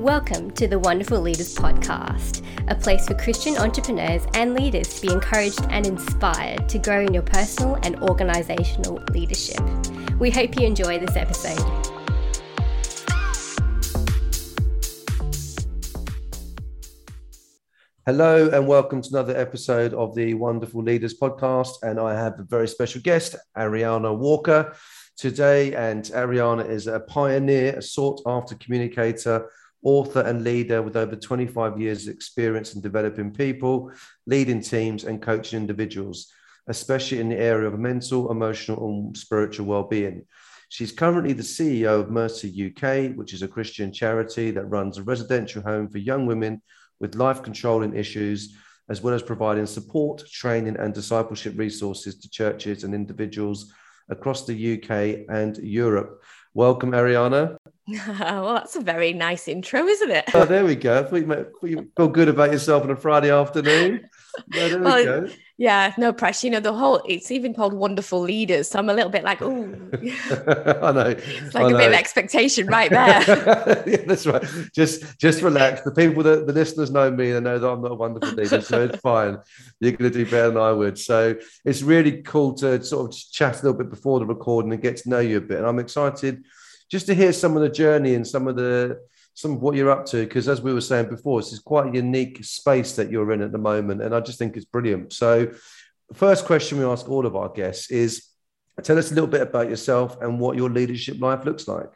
Welcome to the Wonderful Leaders Podcast, a place for Christian entrepreneurs and leaders to be encouraged and inspired to grow in your personal and organizational leadership. We hope you enjoy this episode. Hello and welcome to another episode of the Wonderful Leaders Podcast. And I have a very special guest, Arianna Walker, today. And Arianna is a pioneer, a sought after communicator author and leader with over 25 years' experience in developing people, leading teams, and coaching individuals, especially in the area of mental, emotional, and spiritual well-being. She's currently the CEO of Mercy UK, which is a Christian charity that runs a residential home for young women with life controlling issues, as well as providing support, training, and discipleship resources to churches and individuals across the UK and Europe. Welcome, Arianna. well, that's a very nice intro, isn't it? Oh, there we go. You, you feel good about yourself on a Friday afternoon. there well, we go. Yeah, no pressure. You know, the whole, it's even called Wonderful Leaders. So I'm a little bit like, oh, I know. It's like I a know. bit of expectation right there. yeah, that's right. Just just relax. The people that the listeners know me and know that I'm not a wonderful leader. So it's fine. You're going to do better than I would. So it's really cool to sort of chat a little bit before the recording and get to know you a bit. And I'm excited just to hear some of the journey and some of the some of what you're up to because as we were saying before this is quite a unique space that you're in at the moment and i just think it's brilliant so first question we ask all of our guests is tell us a little bit about yourself and what your leadership life looks like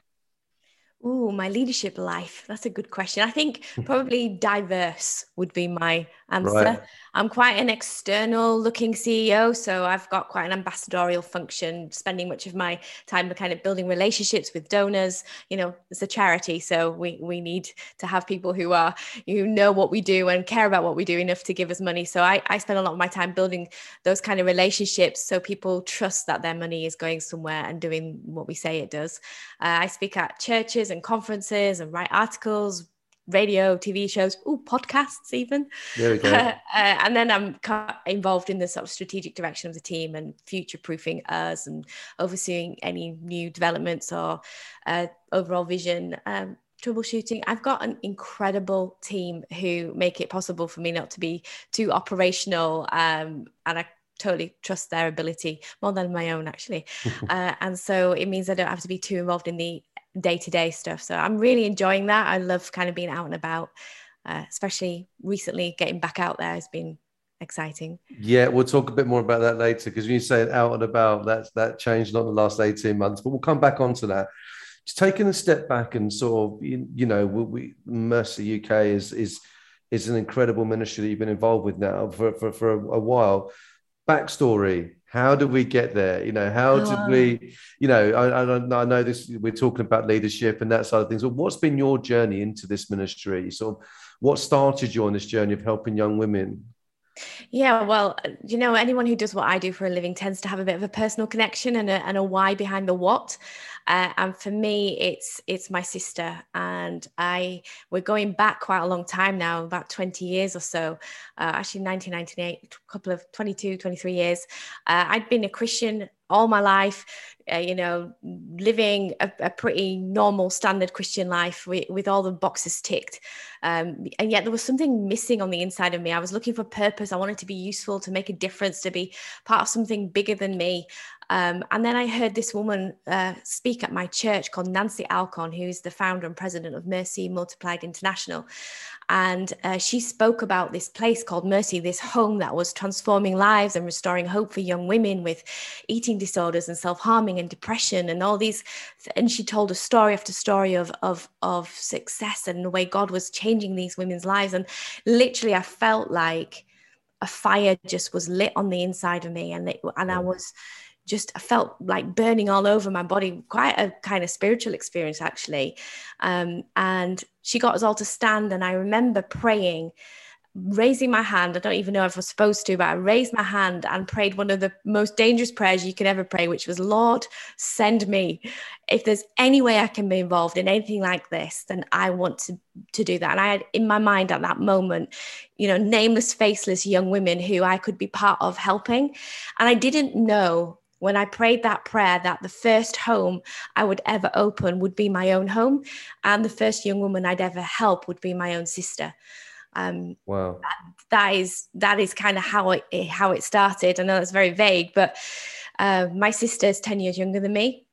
Oh, my leadership life. That's a good question. I think probably diverse would be my answer. Right. I'm quite an external looking CEO, so I've got quite an ambassadorial function, spending much of my time kind of building relationships with donors. You know, it's a charity, so we we need to have people who are who know what we do and care about what we do enough to give us money. So I, I spend a lot of my time building those kind of relationships so people trust that their money is going somewhere and doing what we say it does. Uh, I speak at churches and conferences and write articles, radio, TV shows, oh, podcasts even. There we go. Uh, and then I'm involved in the sort of strategic direction of the team and future proofing us and overseeing any new developments or uh, overall vision. Um, troubleshooting. I've got an incredible team who make it possible for me not to be too operational. Um, and I totally trust their ability more than my own actually uh, and so it means i don't have to be too involved in the day to day stuff. So I'm really enjoying that. I love kind of being out and about, uh, especially recently getting back out there has been exciting. Yeah, we'll talk a bit more about that later because when you say out and about, that's that changed not the last 18 months, but we'll come back onto that. Just taking a step back and sort of, you, you know, we, we Mercy UK is is is an incredible ministry that you've been involved with now for, for, for a, a while. Backstory, how did we get there? You know how did we ah. you know I, I, I, know this we're talking about leadership and that side of things but what's been your journey into this ministry? So, what started you on this journey of helping young women? Yeah, well, you know, anyone who does what I do for a living tends to have a bit of a personal connection and a, and a why behind the what. Uh, and for me, it's it's my sister, and I we're going back quite a long time now, about 20 years or so. Uh, actually, 1998, a couple of 22, 23 years. Uh, I'd been a Christian all my life, uh, you know, living a, a, pretty normal, standard Christian life with, with all the boxes ticked. Um, and yet there was something missing on the inside of me. I was looking for purpose. I wanted to be useful, to make a difference, to be part of something bigger than me. Um, and then I heard this woman uh, speak at my church called Nancy Alcorn, who's the founder and president of Mercy Multiplied International. And uh, she spoke about this place called Mercy, this home that was transforming lives and restoring hope for young women with eating disorders and self harming and depression and all these. And she told a story after story of, of, of success and the way God was changing these women's lives. And literally, I felt like a fire just was lit on the inside of me. And, it, and I was just I felt like burning all over my body, quite a kind of spiritual experience actually. Um, and she got us all to stand, and I remember praying, raising my hand. I don't even know if I was supposed to, but I raised my hand and prayed one of the most dangerous prayers you can ever pray, which was, Lord, send me. If there's any way I can be involved in anything like this, then I want to, to do that. And I had in my mind at that moment, you know, nameless, faceless young women who I could be part of helping. And I didn't know when I prayed that prayer that the first home I would ever open would be my own home, and the first young woman I'd ever help would be my own sister. Um, wow, that is that is kind of how it how it started. I know that's very vague, but uh, my sister is ten years younger than me,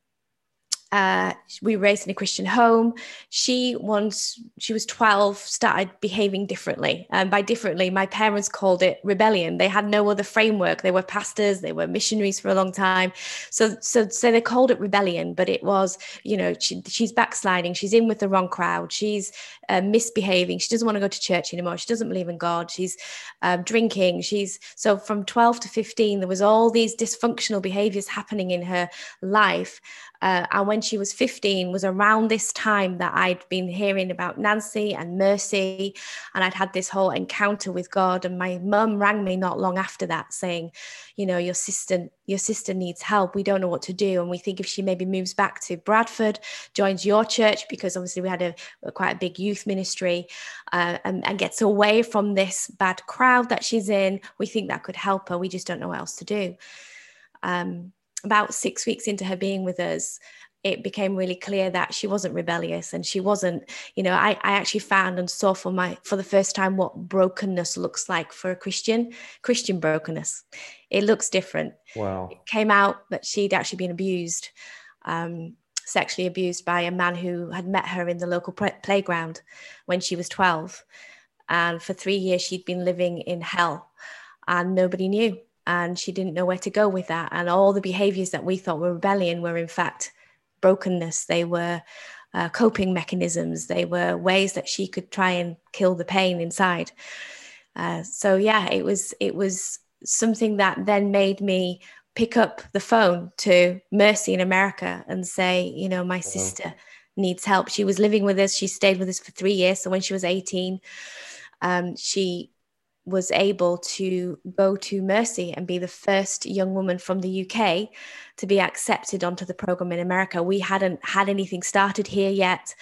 uh, we raised in a Christian home. She once she was 12, started behaving differently. And by differently, my parents called it rebellion. They had no other framework. They were pastors, they were missionaries for a long time. So so so they called it rebellion, but it was, you know, she, she's backsliding, she's in with the wrong crowd, she's uh, misbehaving, she doesn't want to go to church anymore, she doesn't believe in God, she's um, drinking, she's so from 12 to 15, there was all these dysfunctional behaviors happening in her life. Uh, and when she was 15 was around this time that I'd been hearing about Nancy and Mercy, and I'd had this whole encounter with God. And my mum rang me not long after that, saying, "You know, your sister, your sister needs help. We don't know what to do, and we think if she maybe moves back to Bradford, joins your church, because obviously we had a, a quite a big youth ministry, uh, and, and gets away from this bad crowd that she's in, we think that could help her. We just don't know what else to do." Um, about six weeks into her being with us, it became really clear that she wasn't rebellious and she wasn't you know I, I actually found and saw for my for the first time what brokenness looks like for a christian christian brokenness. It looks different. Wow. It came out that she'd actually been abused um, sexually abused by a man who had met her in the local playground when she was 12 and for three years she'd been living in hell and nobody knew and she didn't know where to go with that. And all the behaviors that we thought were rebellion were, in fact, brokenness. They were uh, coping mechanisms. They were ways that she could try and kill the pain inside. Uh, so yeah, it was it was something that then made me pick up the phone to Mercy in America and say, you know, my sister needs help. She was living with us. She stayed with us for three years. So when she was 18, um, she was able to go to Mercy and be the first young woman from the UK to be accepted onto the program in America. We hadn't had anything started here yet.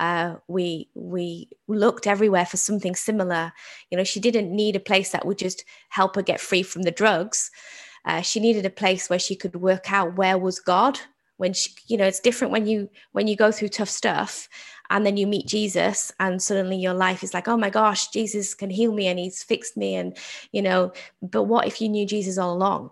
Uh, we we looked everywhere for something similar. You know, she didn't need a place that would just help her get free from the drugs. Uh, she needed a place where she could work out where was God. When she, you know, it's different when you when you go through tough stuff and then you meet Jesus and suddenly your life is like oh my gosh Jesus can heal me and he's fixed me. And you know but what if you knew Jesus all along?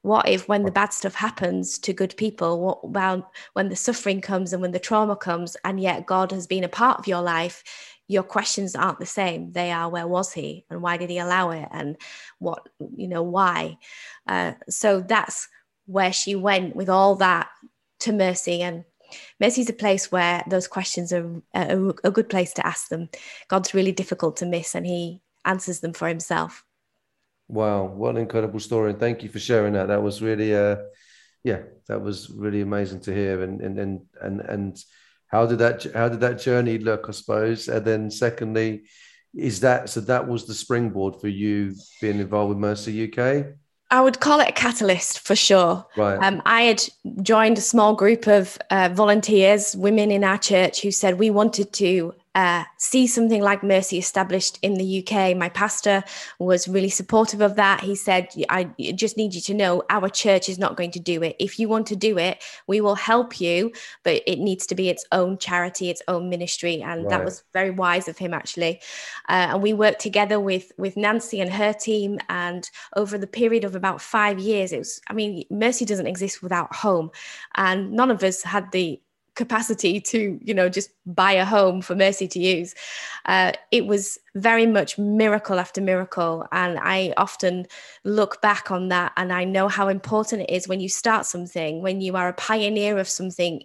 What if when the bad stuff happens to good people what about when the suffering comes and when the trauma comes and yet God has been a part of your life your questions aren't the same. They are where was he and why did he allow it and what you know why? Uh, so that's where she went with all that to mercy and Mercy's a place where those questions are a, a good place to ask them. God's really difficult to miss, and He answers them for Himself. Wow, what an incredible story! And thank you for sharing that. That was really, uh, yeah, that was really amazing to hear. And and and and and how did that how did that journey look? I suppose. And then secondly, is that so? That was the springboard for you being involved with Mercy UK. I would call it a catalyst for sure. Right. Um, I had joined a small group of uh, volunteers, women in our church, who said we wanted to uh, see something like Mercy established in the UK. My pastor was really supportive of that. He said, I just need you to know our church is not going to do it. If you want to do it, we will help you, but it needs to be its own charity, its own ministry. And right. that was very wise of him, actually. Uh, and we worked together with, with Nancy and her team. And over the period of about five years, it was, I mean, Mercy doesn't exist without home. And none of us had the capacity to you know just buy a home for mercy to use. Uh, it was very much miracle after miracle and i often look back on that and i know how important it is when you start something when you are a pioneer of something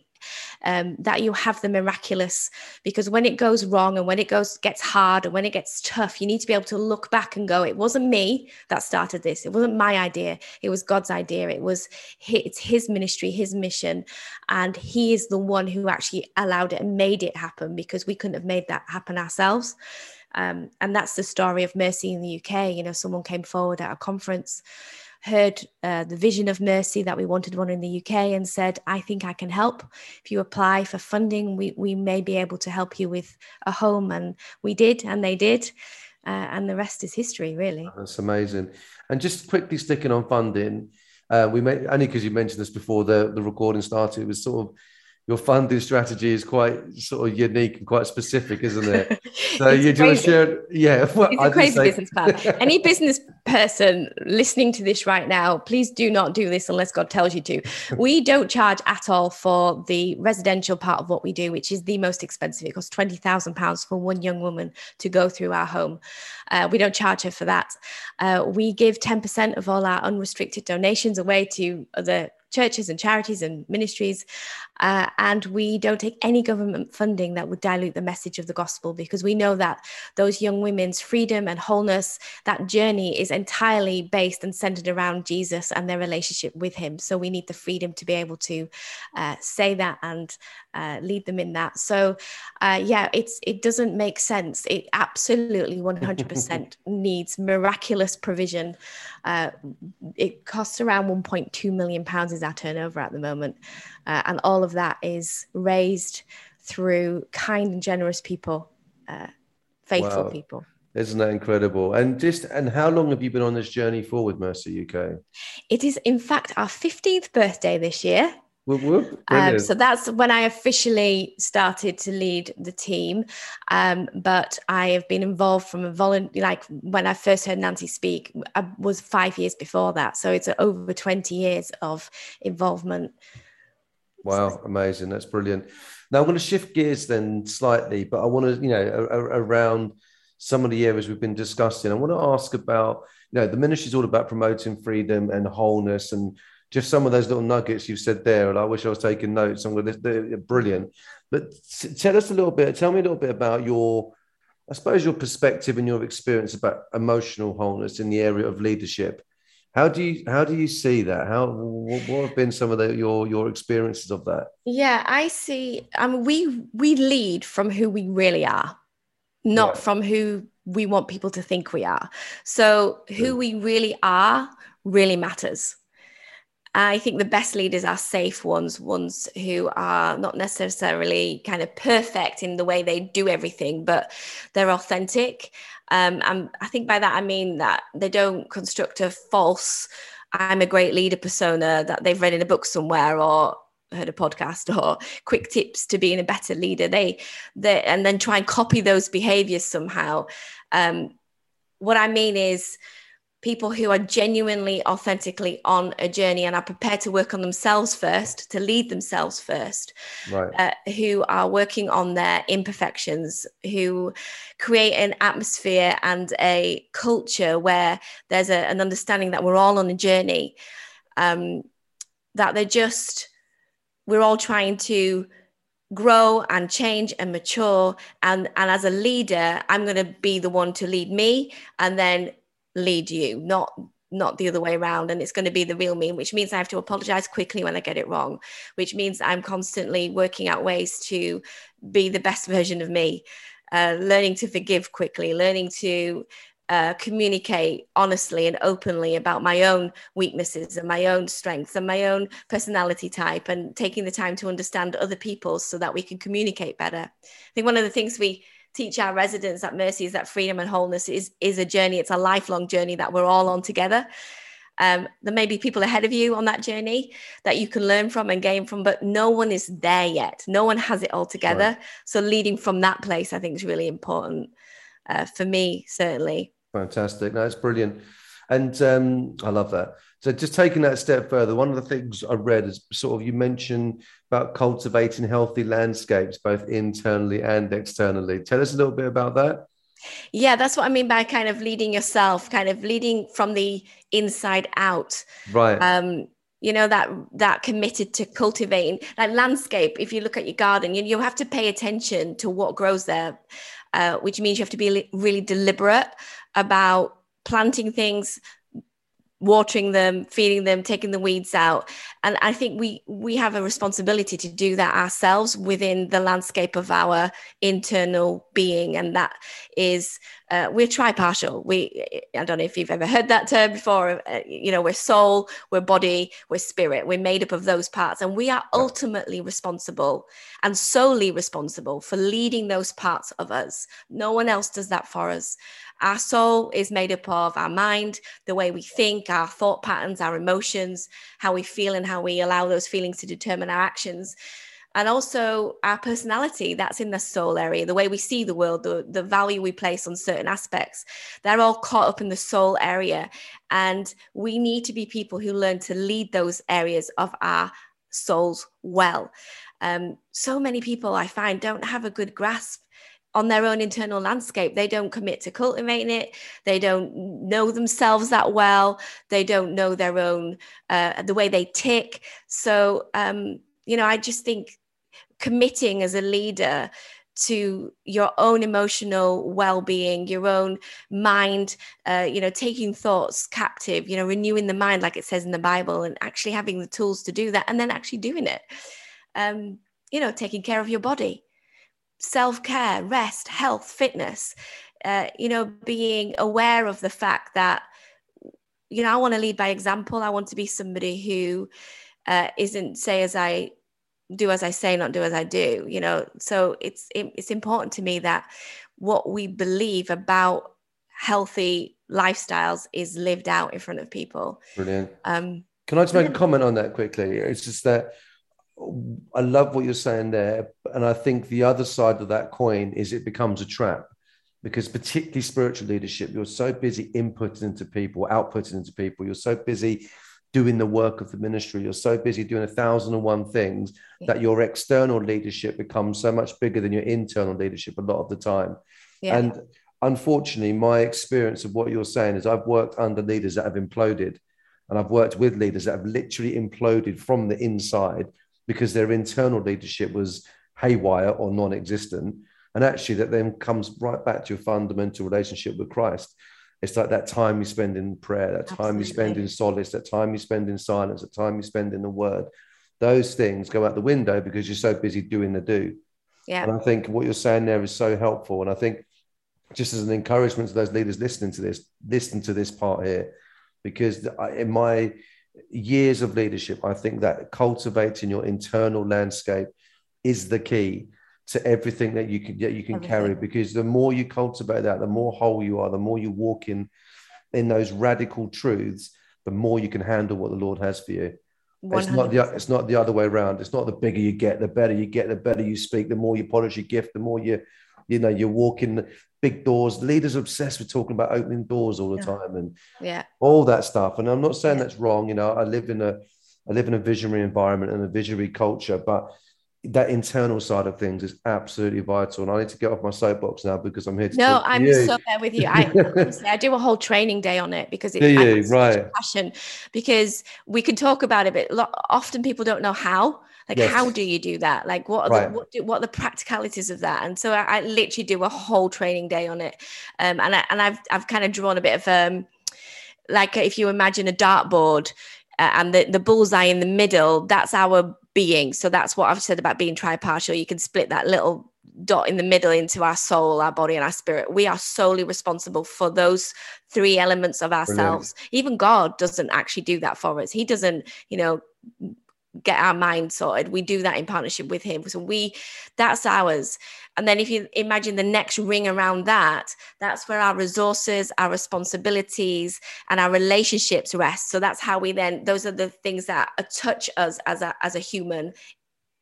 um, that you have the miraculous. Because when it goes wrong and when it goes gets hard and when it gets tough you need to be able to look back and go it wasn't me that started this. It wasn't my idea. It was god's idea. It was it's his ministry his mission. And he is the one who actually allowed it and made it happen because we couldn't have made that happen ourselves. Um, and that's the story of mercy in the uk you know someone came forward at a conference heard uh, the vision of Mercy that we wanted one in the UK and said, I think I can help. If you apply for funding, we, we may be able to help you with a home. And we did, and they did. Uh, and the rest is history, really. That's amazing. And just quickly sticking on funding, Uh, we may, only because you mentioned this before the, the recording started, it was sort of your funding strategy is quite sort of unique and quite specific, isn't it? So you do share, yeah. Well, it's a crazy say... business plan. Any business person listening to this right now, please do not do this unless God tells you to. We don't charge at all for the residential part of what we do, which is the most expensive. It costs twenty thousand pounds for one young woman to go through our home. Uh, we don't charge her for that. Uh, we give ten percent of all our unrestricted donations away to other churches and charities and ministries. Uh, and we don't take any government funding that would dilute the message of the gospel because we know that those young women's freedom and wholeness, that journey is entirely based and centered around Jesus and their relationship with Him. So we need the freedom to be able to uh, say that and uh, lead them in that. So, uh, yeah, it's it doesn't make sense. It absolutely 100% needs miraculous provision. Uh, it costs around 1.2 million pounds is our turnover at the moment, uh, and all of that is raised through kind and generous people, uh, faithful wow. people. Isn't that incredible? And just and how long have you been on this journey for with Mercy UK? It is in fact our 15th birthday this year. Whoop, whoop. Um, so that's when I officially started to lead the team. Um, but I have been involved from a volunteer, like when I first heard Nancy speak, I was five years before that. So it's over 20 years of involvement. Wow, amazing. That's brilliant. Now I'm going to shift gears then slightly, but I want to, you know, a, a, around some of the areas we've been discussing. I want to ask about, you know, the ministry is all about promoting freedom and wholeness and just some of those little nuggets you've said there. And I wish I was taking notes. I'm going to, they're brilliant. But tell us a little bit, tell me a little bit about your, I suppose, your perspective and your experience about emotional wholeness in the area of leadership. How do you how do you see that? How what have been some of the, your your experiences of that? Yeah, I see. I mean, we we lead from who we really are, not yeah. from who we want people to think we are. So who we really are really matters. I think the best leaders are safe ones, ones who are not necessarily kind of perfect in the way they do everything, but they're authentic. Um, and I think by that I mean that they don't construct a false "I'm a great leader" persona that they've read in a book somewhere or heard a podcast or quick tips to being a better leader. They, they and then try and copy those behaviors somehow. Um, what I mean is people who are genuinely, authentically on a journey and are prepared to work on themselves first, to lead themselves first, right. uh, who are working on their imperfections, who create an atmosphere and a culture where there's a, an understanding that we're all on a journey, um, that they're just, we're all trying to grow and change and mature and and as a leader i'm going to be the one to lead me and then lead you, not not the other way around. And it's going to be the real me which means i have to apologize quickly when i get it wrong which means i'm constantly working out ways to be the best version of me uh, learning to forgive quickly learning to uh, communicate honestly and openly about my own weaknesses and my own strengths and my own personality type and taking the time to understand other people so that we can communicate better. I think one of the things we teach our residents that Mercy is that freedom and wholeness is is a journey. It's a lifelong journey that we're all on together. Um, there may be people ahead of you on that journey that you can learn from and gain from, but no one is there yet. No one has it all together. Right. So leading from that place, I think, is really important uh, for me, certainly. Fantastic. That's brilliant. And um, I love that. So just taking that step further, one of the things I read is sort of you mentioned about cultivating healthy landscapes, both internally and externally. Tell us a little bit about that. Yeah, that's what I mean by kind of leading yourself, kind of leading from the inside out. Right. Um, you know that that committed to cultivating like landscape if you look at your garden you, you have to pay attention to what grows there uh, which means you have to be really deliberate about planting things watering them feeding them taking the weeds out. And i think we we have a responsibility to do that ourselves within the landscape of our internal being. And that is uh, we're tripartial. We, I don't know if you've ever heard that term before. Uh, you know, we're soul, we're body, we're spirit. We're made up of those parts, and we are ultimately responsible and solely responsible for leading those parts of us. No one else does that for us. Our soul is made up of our mind, the way we think, our thought patterns, our emotions, how we feel, and how we allow those feelings to determine our actions and also our personality that's in the soul area the way we see the world the, the value we place on certain aspects they're all caught up in the soul area and we need to be people who learn to lead those areas of our souls well um, so many people i find don't have a good grasp on their own internal landscape. They don't commit to cultivating it. They don't know themselves that well. They don't know their own, uh, the way they tick. So, um, you know, I just think committing as a leader to your own emotional well-being your own mind uh, you know taking thoughts captive you know renewing the mind like it says in the bible and actually having the tools to do that and then actually doing it. Um, you know taking care of your body self-care rest health fitness uh, you know being aware of the fact that you know i want to lead by example. I want to be somebody who uh, isn't say as i do as I say, not do as I do. You know, so it's it, it's important to me that what we believe about healthy lifestyles is lived out in front of people. Brilliant. Um, Can I just make a comment on that quickly? It's just that I love what you're saying there, and I think the other side of that coin is it becomes a trap because particularly spiritual leadership, you're so busy inputting into people, outputting into people, you're so busy doing the work of the ministry. You're so busy doing a thousand and one things yeah. that your external leadership becomes so much bigger than your internal leadership a lot of the time. Yeah. And unfortunately, my experience of what you're saying is I've worked under leaders that have imploded, and I've worked with leaders that have literally imploded from the inside because their internal leadership was haywire or non existent. And actually, that then comes right back to your fundamental relationship with Christ. It's like that time you spend in prayer, that time Absolutely. you spend in solace, that time you spend in silence, that time you spend in the word. Those things go out the window because you're so busy doing the do. Yeah. And I think what you're saying there is so helpful. And I think just as an encouragement to those leaders listening to this, listen to this part here, because in my years of leadership, I think that cultivating your internal landscape is the key to everything that you can that you can everything. carry because the more you cultivate that the more whole you are the more you walk in in those radical truths the more you can handle what the lord has for you 100%. it's not the it's not the other way around it's not the bigger you get the better you get the better you speak the more you polish your gift the more you you know you're walking big doors leaders obsessed with talking about opening doors all the time and yeah all that stuff and i'm not saying yeah. that's wrong you know i live in a i live in a visionary environment and a visionary culture but that internal side of things is absolutely vital. And I need to get off my soapbox now because I'm here to. No, I'm to so there with you. I, I do a whole training day on it because it's right. passion. Because we can talk about it, but often people don't know how. Like, yes. how do you do that? Like, what are right. the, what, do, what are the practicalities of that? And so I, I, literally do a whole training day on it. Um, and I, and I've I've kind of drawn a bit of um, like if you imagine a dartboard. Uh, and the, the bullseye in the middle, that's our being. So that's what I've said about being tripartial. You can split that little dot in the middle into our soul, our body, and our spirit. We are solely responsible for those three elements of ourselves. Brilliant. Even God doesn't actually do that for us. He doesn't, you know, get our mind sorted we do that in partnership with him. So we that's ours. And then if you imagine the next ring around that that's where our resources our responsibilities and our relationships rest. So that's how we then those are the things that touch us as a as a human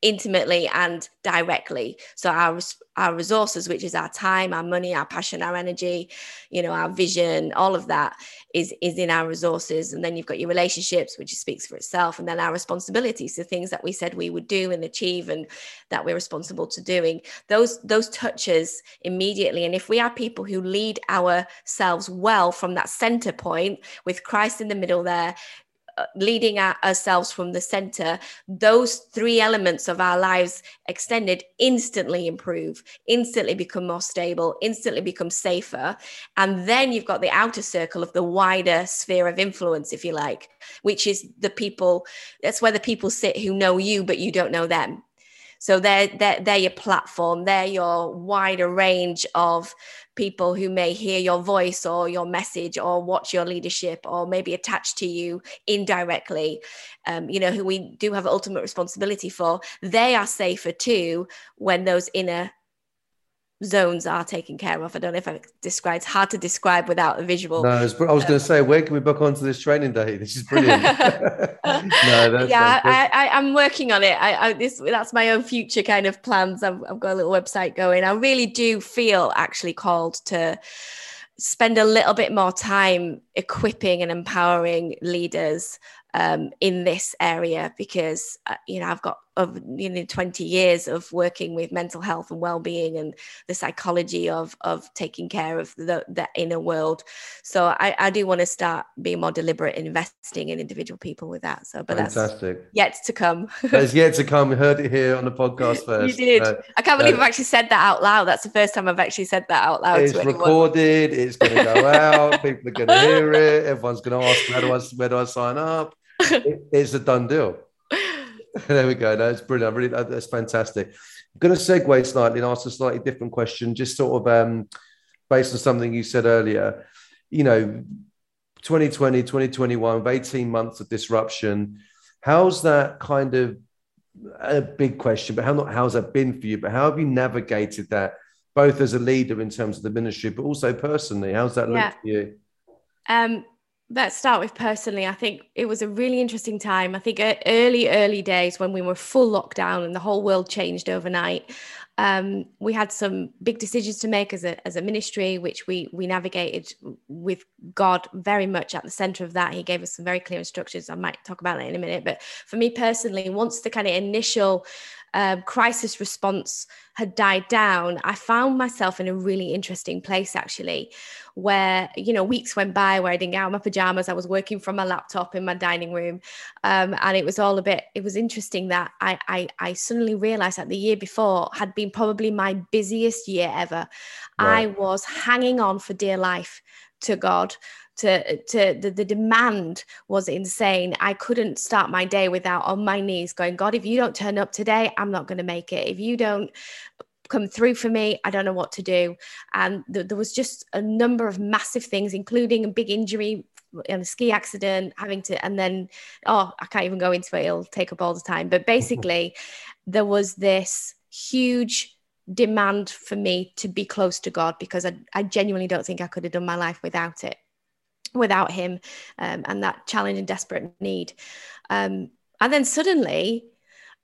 intimately and directly. So our our resources which is our time our money our passion our energy you know our vision all of that is is in our resources. And then you've got your relationships which speaks for itself and then our responsibilities the things that we said we would do and achieve and that we're responsible to doing. Those those touches immediately. And if we are people who lead ourselves well from that center point with christ in the middle there Uh, leading ourselves from the center, those three elements of our lives extended instantly improve, instantly become more stable, instantly become safer. And then you've got the outer circle of the wider sphere of influence, if you like, which is the people, that's where the people sit who know you, but you don't know them. So they're, they're, they're your platform, they're your wider range of people who may hear your voice or your message or watch your leadership or maybe attach to you indirectly, um, you know, who we do have ultimate responsibility for. They are safer too when those inner zones are taken care of. I don't know if I describe. It's hard to describe without a visual. No, I was, going to say, where can we book onto this training day? This is brilliant. no, that's, yeah, I, am working on it. I, I, this that's my own future kind of plans. I've, I've got a little website going. I really do feel actually called to spend a little bit more time equipping and empowering leaders um, in this area because uh, you know I've got of you know 20 years of working with mental health and well-being and the psychology of of taking care of the, the inner world. So I, I do want to start being more deliberate in investing in individual people with that. So but fantastic. that's yet to come. That's yet to come. We heard it here on the podcast first. you did. Uh, I can't believe uh, I've actually said that out loud. That's the first time I've actually said that out loud it's recorded. It's going to go out. People are going to hear it everyone's going to ask where do I where do I sign up it's a done deal. there we go. That's brilliant. Really, that's fantastic. I'm going to segue slightly and ask a slightly different question, just sort of um, based on something you said earlier. You know, 2020, 2021, with 18 months of disruption. How's that kind of a big question, but how not how's that been for you? But how have you navigated that both as a leader in terms of the ministry, but also personally? How's that yeah. look for you? Um, let's start with personally. I think it was a really interesting time. I think early, early days when we were full lockdown and the whole world changed overnight. Um, we had some big decisions to make as a, as a ministry, which we we navigated with God very much at the center of that. He gave us some very clear instructions. I might talk about that in a minute. But for me personally, once the kind of initial um, crisis response had died down, I found myself in a really interesting place actually, where, you know, weeks went by where I didn't get out of my pajamas. I was working from my laptop in my dining room. Um, and it was all a bit, it was interesting that I, I, I suddenly realized that the year before had been probably my busiest year ever. Right. I was hanging on for dear life to God to to the, the demand was insane i couldn't start my day without on my knees going god if you don't turn up today i'm not going to make it if you don't come through for me. I don't know what to do. And th- there was just a number of massive things including a big injury and a ski accident having to and then oh i can't even go into it. It'll take up all the time. But basically there was this huge demand for me to be close to god because I, I genuinely don't think i could have done my life without it without him um, and that challenge and desperate need. Um, and then suddenly,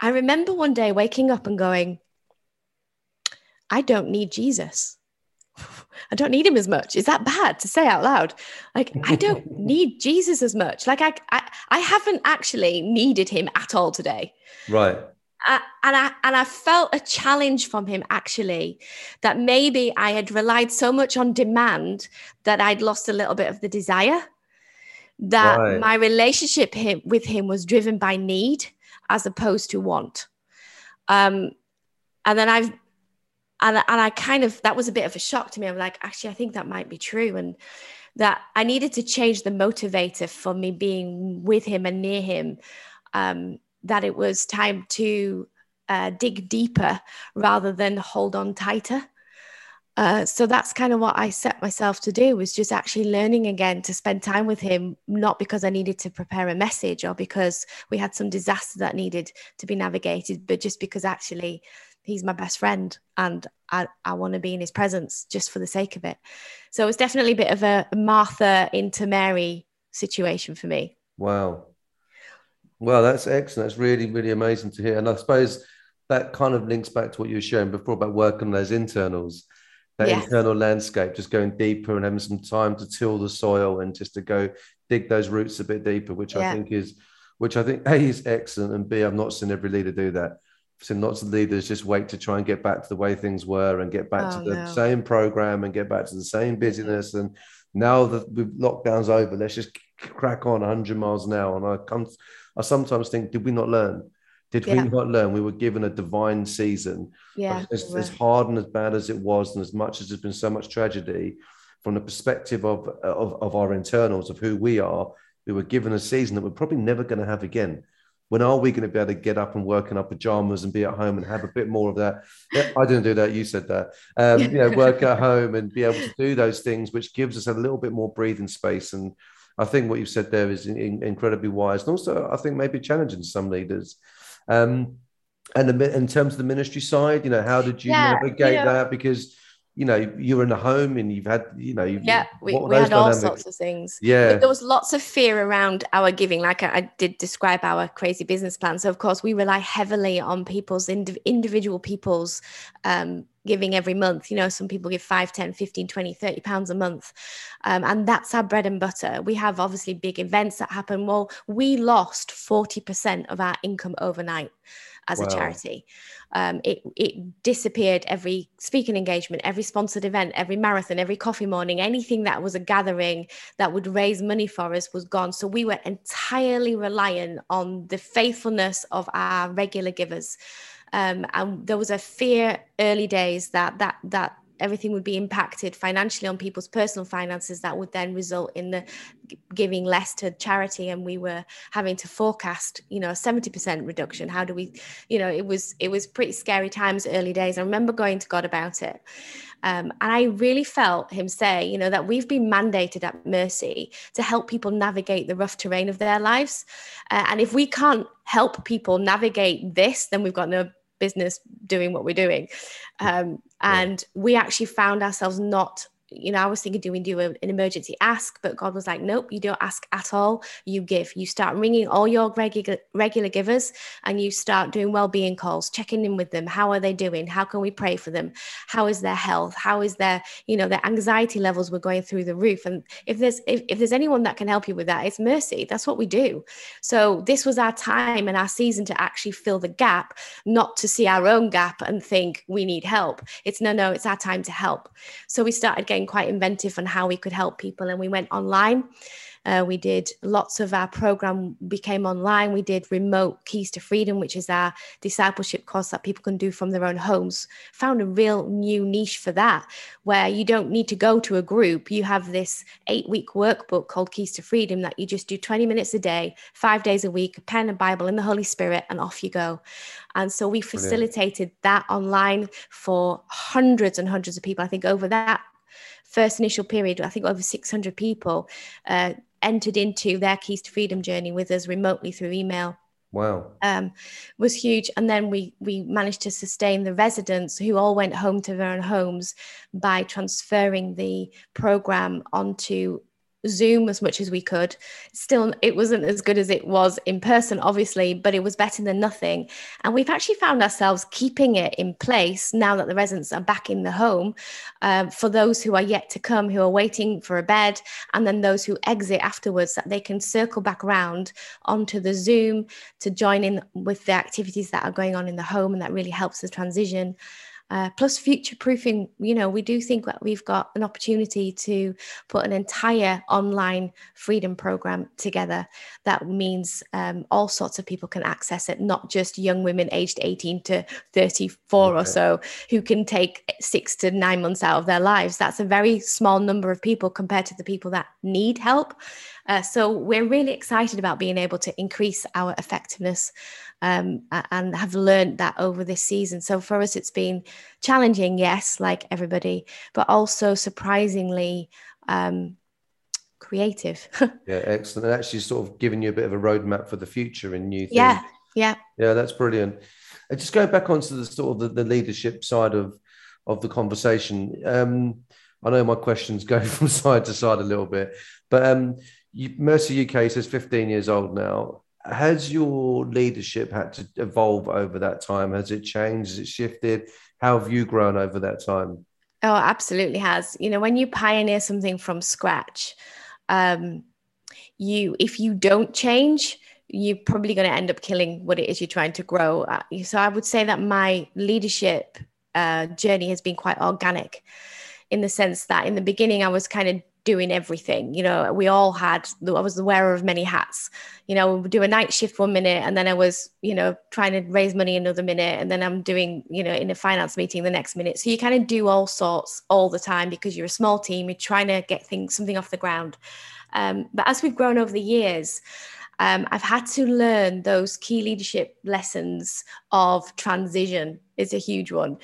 I remember one day waking up and going, I don't need Jesus. I don't need him as much. Is that bad to say out loud? Like, I don't need Jesus as much. Like, I, I, I haven't actually needed him at all today. Right and I and I felt a challenge from him actually that maybe I had relied so much on demand that I'd lost a little bit of the desire. That right. my relationship him, with him was driven by need as opposed to want. Um, and then I've and and I kind of that was a bit of a shock to me. I'm like, actually, I think that might be true, and that I needed to change the motivator for me being with him and near him. Um, that it was time to uh, dig deeper rather than hold on tighter. Uh, so that's kind of what I set myself to do was just actually learning again to spend time with him, not because I needed to prepare a message or because we had some disaster that needed to be navigated, but just because actually he's my best friend and I, I want to be in his presence just for the sake of it. So it's definitely a bit of a Martha into Mary situation for me. Wow. Well, that's excellent. That's really, really amazing to hear. And I suppose that kind of links back to what you were sharing before about working on those internals, that yes. internal landscape, just going deeper and having some time to till the soil and just to go dig those roots a bit deeper, which yeah. I think is, which I think A is excellent, and B, I've not seen every leader do that. Seen lots of leaders just wait to try and get back to the way things were and get back oh, to the no. same program and get back to the same business. And now that with lockdowns over, let's just crack on 100 miles an hour. And I come I sometimes think, did we not learn? Did yeah. we not learn? We were given a divine season. Yeah. As, as, hard and as bad as it was, and as much as there's been so much tragedy, from the perspective of, of, of our internals, of who we are, we were given a season that we're probably never going to have again. When are we going to be able to get up and work in our pajamas and be at home and have a bit more of that? Yeah, I didn't do that. You said that. Um, you know, work at home and be able to do those things, which gives us a little bit more breathing space. And I think what you've said there is in, incredibly wise, and also I think maybe challenging to some leaders. Um, and the, in terms of the ministry side, you know, how did you yeah, navigate you know, that? Because you know you're in a home and you've had you know yeah we, we had all sorts of things. Yeah. There was lots of fear around our giving like I, I, did describe our crazy business plan. So of course we rely heavily on people's indiv- individual people's um, giving every month you know some people give 5 10 15 20 30 pounds a month um, and that's our bread and butter we have obviously big events that happen well we lost 40% of our income overnight as wow. a charity. Um, it, it disappeared every speaking engagement, every sponsored event, every marathon, every coffee morning, anything that was a gathering that would raise money for us was gone. So we were entirely reliant on the faithfulness of our regular givers. Um, and there was a fear early days that that that everything would be impacted financially on people's personal finances that would then result in the giving less to charity. And we were having to forecast you know a 70% reduction. How do we you know it was it was pretty scary times early days. I remember going to god about it. Um, and i really felt him say you know that we've been mandated at mercy to help people navigate the rough terrain of their lives. Uh, and if we can't help people navigate this then we've got no business doing what we're doing. Um, and we actually found ourselves not you know, I was thinking, do we do an emergency ask? But God was like, nope, you don't ask at all. You give. You start ringing all your regular regular givers, and you start doing well-being calls, checking in with them. How are they doing? How can we pray for them? How is their health? How is their, you know, their anxiety levels were going through the roof. And if there's if, if there's anyone that can help you with that, it's mercy. That's what we do. So this was our time and our season to actually fill the gap, not to see our own gap and think we need help. It's no, no, it's our time to help. So we started getting quite inventive on how we could help people. And we went online. Uh, we did lots of our program became online. We did remote keys to freedom, which is our discipleship course that people can do from their own homes. Found a real new niche for that, where you don't need to go to a group. You have this eight week workbook called Keys to Freedom that you just do 20 minutes a day, five days a week, a pen, a Bible, and the Holy Spirit, and off you go. And so we facilitated Brilliant. that online for hundreds and hundreds of people. I think over that first initial period, I think over 600 people uh, entered into their Keys to Freedom journey with us remotely through email. Wow. Um, was huge. And then we we managed to sustain the residents who all went home to their own homes by transferring the program onto Zoom as much as we could. Still, it wasn't as good as it was in person, obviously, but it was better than nothing. And we've actually found ourselves keeping it in place now that the residents are back in the home um, for those who are yet to come, who are waiting for a bed, and then those who exit afterwards, that they can circle back around onto the Zoom to join in with the activities that are going on in the home. And that really helps the transition. Uh, plus future proofing you know we do think that we've got an opportunity to put an entire online freedom program together that means um, all sorts of people can access it not just young women aged 18 to 34 okay. or so who can take six to nine months out of their lives that's a very small number of people compared to the people that need help uh, so we're really excited about being able to increase our effectiveness um, and have learned that over this season. So for us, it's been challenging, yes, like everybody, but also surprisingly um, creative. yeah, excellent. And actually, sort of giving you a bit of a roadmap for the future and new things. Yeah, yeah, yeah. That's brilliant. And just going back onto the sort of the, the leadership side of of the conversation. Um, I know my questions go from side to side a little bit, but um, you, Mercy UK says 15 years old now. Has your leadership had to evolve over that time? Has it changed? Has it shifted? How have you grown over that time? Oh, absolutely has. You know, when you pioneer something from scratch, um, you if you don't change, you're probably going to end up killing what it is you're trying to grow. Uh, so I would say that my leadership uh, journey has been quite organic in the sense that in the beginning I was kind of doing everything. You know, we all had, I was the wearer of many hats. You know, we do a night shift one minute and then I was, you know, trying to raise money another minute. And then I'm doing, you know, in a finance meeting the next minute. So you kind of do all sorts all the time because you're a small team, you're trying to get things, something off the ground. Um, but as we've grown over the years, um, I've had to learn those key leadership lessons of transition is a huge one.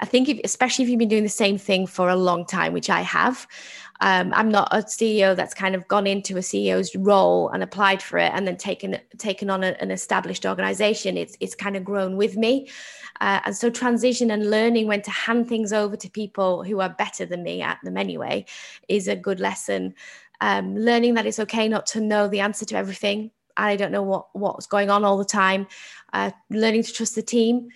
I think, if, especially if you've been doing the same thing for a long time, which I have. Um, I'm not a CEO that's kind of gone into a CEO's role and applied for it and then taken taken on a, an established organization. It's it's kind of grown with me, uh, and so transition and learning when to hand things over to people who are better than me at them anyway is a good lesson. Um, learning that it's okay not to know the answer to everything. I don't know what what's going on all the time. Uh, learning to trust the team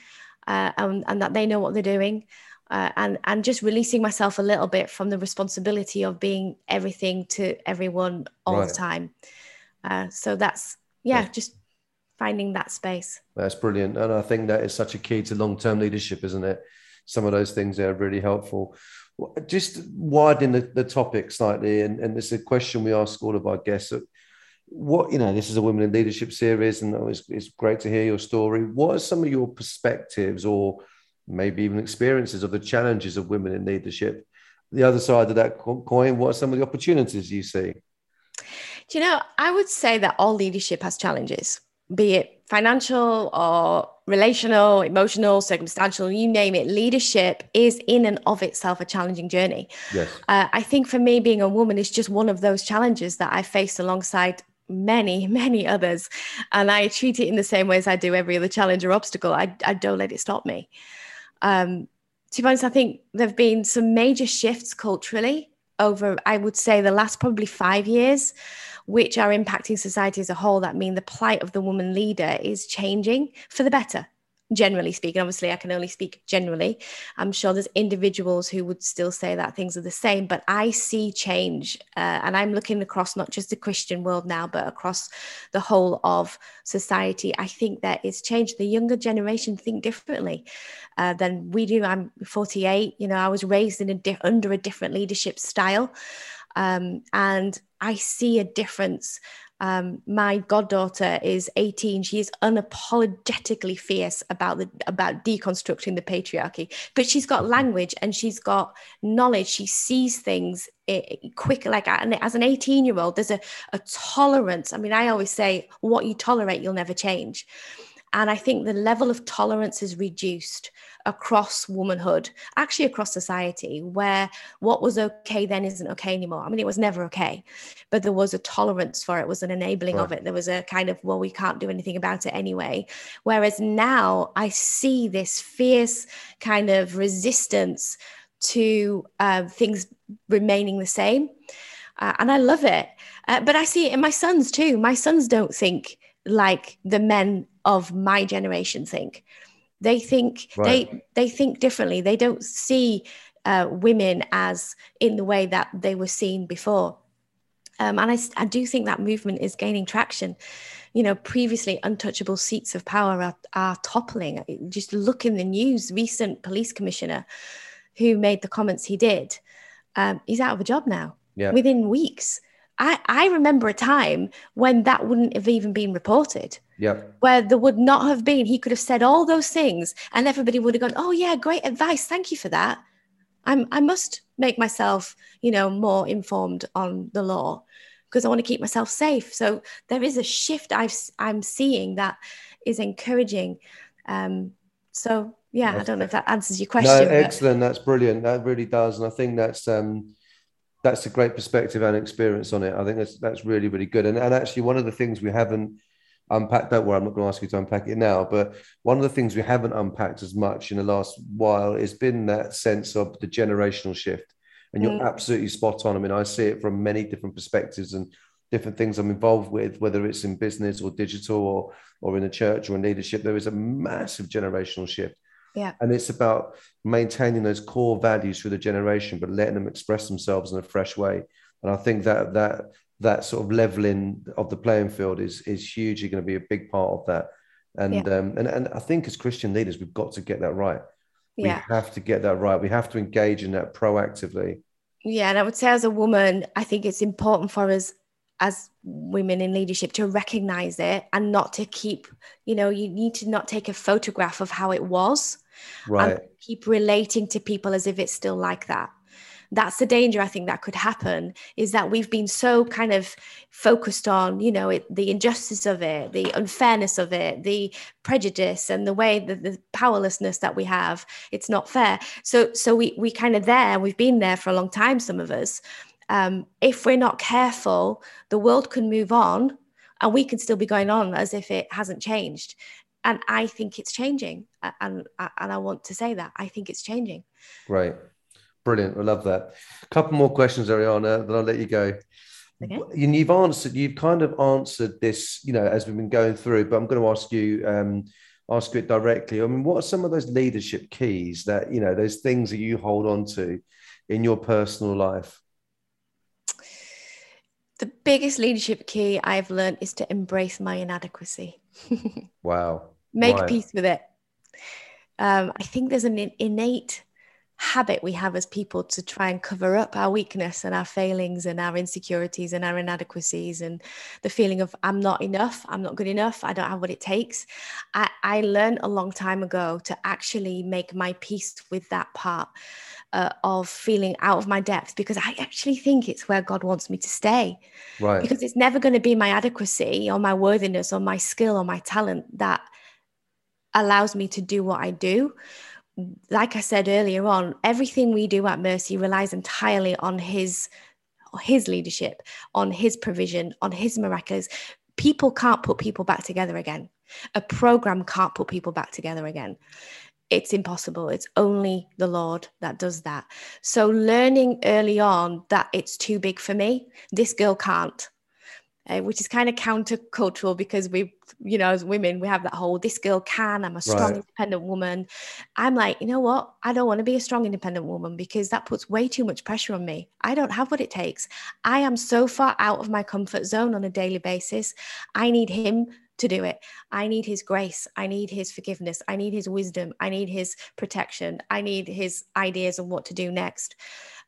uh, and, and that they know what they're doing uh, and and just releasing myself a little bit from the responsibility of being everything to everyone all right. the time. Uh, so that's yeah, yeah, just finding that space. That's brilliant, and I think that is such a key to long-term leadership, isn't it? Some of those things are really helpful. Just widening the, the topic slightly, and, and this is a question we ask all of our guests. What you know, this is a women in leadership series, and it's, it's great to hear your story. What are some of your perspectives or maybe even experiences of the challenges of women in leadership. The other side of that coin, what are some of the opportunities you see? Do you know, I would say that all leadership has challenges, be it financial or relational, emotional, circumstantial, you name it. Leadership is in and of itself a challenging journey. Yes. Uh, I think for me, being a woman is just one of those challenges that I faced alongside many, many others. And I treat it in the same way as I do every other challenge or obstacle. I, I don't let it stop me. Um, to be honest, I think there have been some major shifts culturally over, I would say, the last probably five years, which are impacting society as a whole. That mean the plight of the woman leader is changing for the better generally speaking obviously i can only speak generally. I'm sure there's individuals who would still say that things are the same but i see change uh, and i'm looking across not just the christian world now but across the whole of society. I think there is change. The younger generation think differently uh, than we do. I'm 48 you know i was raised in a di- under a different leadership style um, and i see a difference um, my goddaughter is 18 she is unapologetically fierce about the about deconstructing the patriarchy but she's got language and she's got knowledge. She sees things quick like as an 18 year old there's a, a tolerance. I mean i always say what you tolerate you'll never change. And I think the level of tolerance is reduced across womanhood, actually across society, where what was okay then isn't okay anymore. I mean, it was never okay, but there was a tolerance for it, was an enabling right. of it. There was a kind of, well, we can't do anything about it anyway. Whereas now I see this fierce kind of resistance to uh, things remaining the same. Uh, and I love it. Uh, but I see it in my sons too. My sons don't think like the men of my generation think. They think right. they they think differently. They don't see uh, women as in the way that they were seen before. Um, and I, I do think that movement is gaining traction. You know, previously untouchable seats of power are, are toppling. Just look in the news. Recent police commissioner who made the comments he did, um, he's out of a job now yeah. within weeks. I, I remember a time when that wouldn't have even been reported. Yeah. Where there would not have been, he could have said all those things and everybody would have gone, Oh yeah, great advice. Thank you for that. I'm I must make myself, you know, more informed on the law because I want to keep myself safe. So there is a shift I've I'm seeing that is encouraging. Um, so yeah, I don't know if that answers your question. No, excellent. But... That's brilliant. That really does. And I think that's um that's a great perspective and experience on it. I think that's that's really really good. And and actually, one of the things we haven't unpacked. Don't worry, I'm not going to ask you to unpack it now. But one of the things we haven't unpacked as much in the last while has been that sense of the generational shift. And you're mm. absolutely spot on. I mean, I see it from many different perspectives and different things I'm involved with, whether it's in business or digital or or in the church or in leadership. There is a massive generational shift. Yeah. And it's about maintaining those core values through the generation, but letting them express themselves in a fresh way. And I think that that that sort of leveling of the playing field is is hugely going to be a big part of that. And yeah. um, and and I think as Christian leaders, we've got to get that right. Yeah. We have to get that right. We have to engage in that proactively. Yeah, and I would say as a woman, I think it's important for us as women in leadership to recognize it and not to keep, you know, you need to not take a photograph of how it was right. keep relating to people as if it's still like that. That's the danger i think that could happen is that we've been so kind of focused on you know it, the injustice of it the unfairness of it the prejudice and the way that the powerlessness that we have it's not fair. So so we we kind of there we've been there for a long time some of us. Um, if we're not careful the world can move on and we can still be going on as if it hasn't changed. And i think it's changing and and i want to say that i think it's changing. Right Brilliant. I love that. A couple more questions, Arianna, then I'll let you go. Okay. You've answered, you've kind of answered this, you know, as we've been going through, but I'm going to ask you, um, ask you it directly. I mean, what are some of those leadership keys that, you know, those things that you hold on to in your personal life? The biggest leadership key I've learned is to embrace my inadequacy. wow. Make right. peace with it. Um, I think there's an innate habit we have as people to try and cover up our weakness and our failings and our insecurities and our inadequacies and the feeling of I'm not enough, I'm not good enough, I don't have what it takes. I, I learned a long time ago to actually make my peace with that part. Uh, of feeling out of my depth because I actually think it's where God wants me to stay. Right. Because it's never going to be my adequacy or my worthiness or my skill or my talent that allows me to do what I do like I said earlier on, everything we do at Mercy relies entirely on His His leadership, on His provision, on His miracles. People can't put people back together again. A program can't put people back together again. It's impossible. It's only the Lord that does that. So, learning early on that it's too big for me, this girl can't uh, which is kind of countercultural because we, you know, as women, we have that whole this girl can, I'm a strong, right. independent woman. I'm like, you know what? I don't want to be a strong, independent woman because that puts way too much pressure on me. I don't have what it takes. I am so far out of my comfort zone on a daily basis. I need him to do it. I need his grace. I need his forgiveness. I need his wisdom. I need his protection. I need his ideas on what to do next.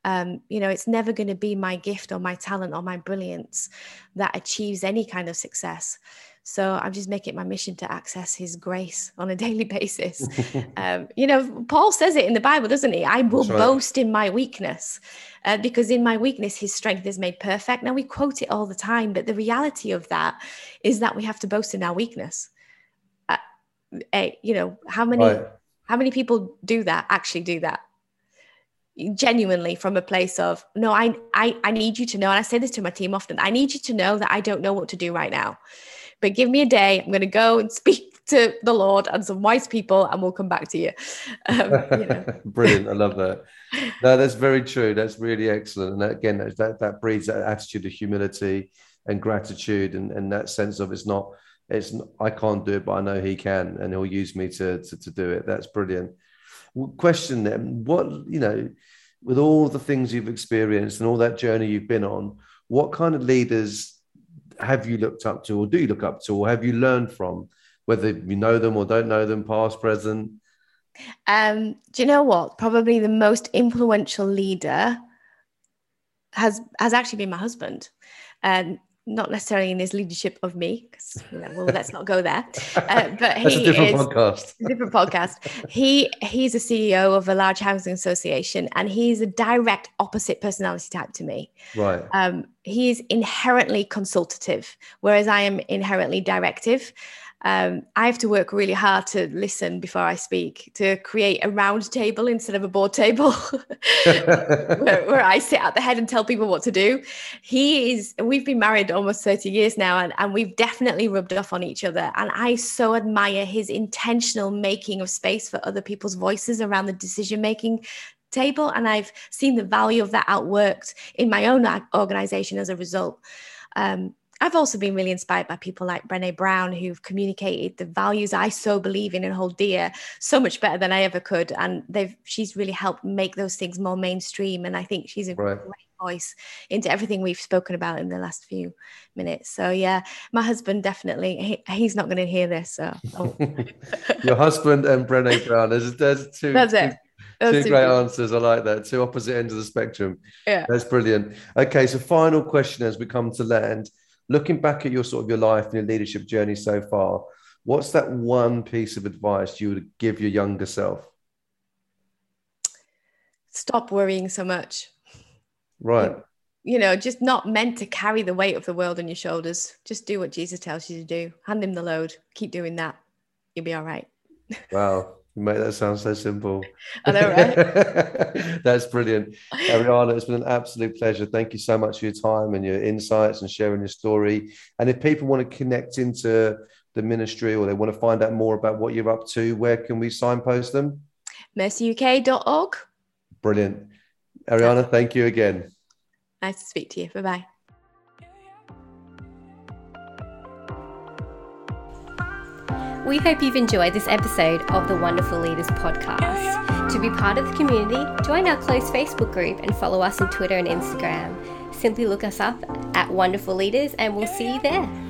Um, you know, it's never going to be my gift or my talent or my brilliance that achieves any kind of success. So I'm just making it my mission to access his grace on a daily basis. um, you know, Paul says it in the Bible, doesn't he? I will right. boast in my weakness uh, because in my weakness, his strength is made perfect. Now we quote it all the time, but the reality of that is that we have to boast in our weakness. Uh, uh, you know, how many, right. how many people do that, actually do that? Genuinely from a place of no I, I i need you to know and i say this to my team often i need you to know that i don't know what to do right now. But give me a day i'm going to go and speak to the lord and some wise people and we'll come back to you, um, you know. brilliant i love that. No that's very true that's really excellent and again that that breeds that attitude of humility and gratitude and, and that sense of it's not it's i can't do it but i know he can and he'll use me to to, to do it. That's brilliant. Question them what you know with all the things you've experienced and all that journey you've been on what kind of leaders have you looked up to or do you look up to or have you learned from whether you know them or don't know them past present? Um, do you know what? Probably the most influential leader has has actually been my husband. And not necessarily in his leadership of me, because you know, well, let's not go there. Uh, but he a different is podcast. different podcast. He he's a CEO of a large housing association, and he's a direct opposite personality type to me. Right. Um, he is inherently consultative, whereas I am inherently directive um, I have to work really hard to listen before I speak, to create a round table instead of a board table where, where, I sit at the head and tell people what to do. He is, we've been married almost 30 years now, and, and we've definitely rubbed off on each other. And I so admire his intentional making of space for other people's voices around the decision making table. And I've seen the value of that outworked in my own organization as a result. Um, I've also been really inspired by people like Brene Brown, who've communicated the values I so believe in and hold dear so much better than I ever could. And they've she's really helped make those things more mainstream. And I think she's a right. great voice into everything we've spoken about in the last few minutes. So yeah, my husband definitely he, he's not going to hear this. So oh. your husband and Brene Brown. There's, there's two. That's it. Two great answers. I like that. Two opposite ends of the spectrum. Yeah. That's brilliant. Okay, so final question as we come to land looking back at your sort of your life and your leadership journey so far, what's that one piece of advice you would give your younger self? Stop worrying so much. Right. You know, just not meant to carry the weight of the world on your shoulders. Just do what Jesus tells you to do. Hand him the load. Keep doing that. You'll be all right. Wow. You make that sound so simple. I know, right? That's brilliant. Arianna, it's been an absolute pleasure. Thank you so much for your time and your insights and sharing your story. And if people want to connect into the ministry or they want to find out more about what you're up to, where can we signpost them? mercyuk.org. Brilliant. Arianna, thank you again. Nice to speak to you. Bye bye. We hope you've enjoyed this episode of the Wonderful Leaders podcast. To be part of the community, join our close Facebook group and follow us on Twitter and Instagram. Simply look us up at Wonderful Leaders and we'll see you there.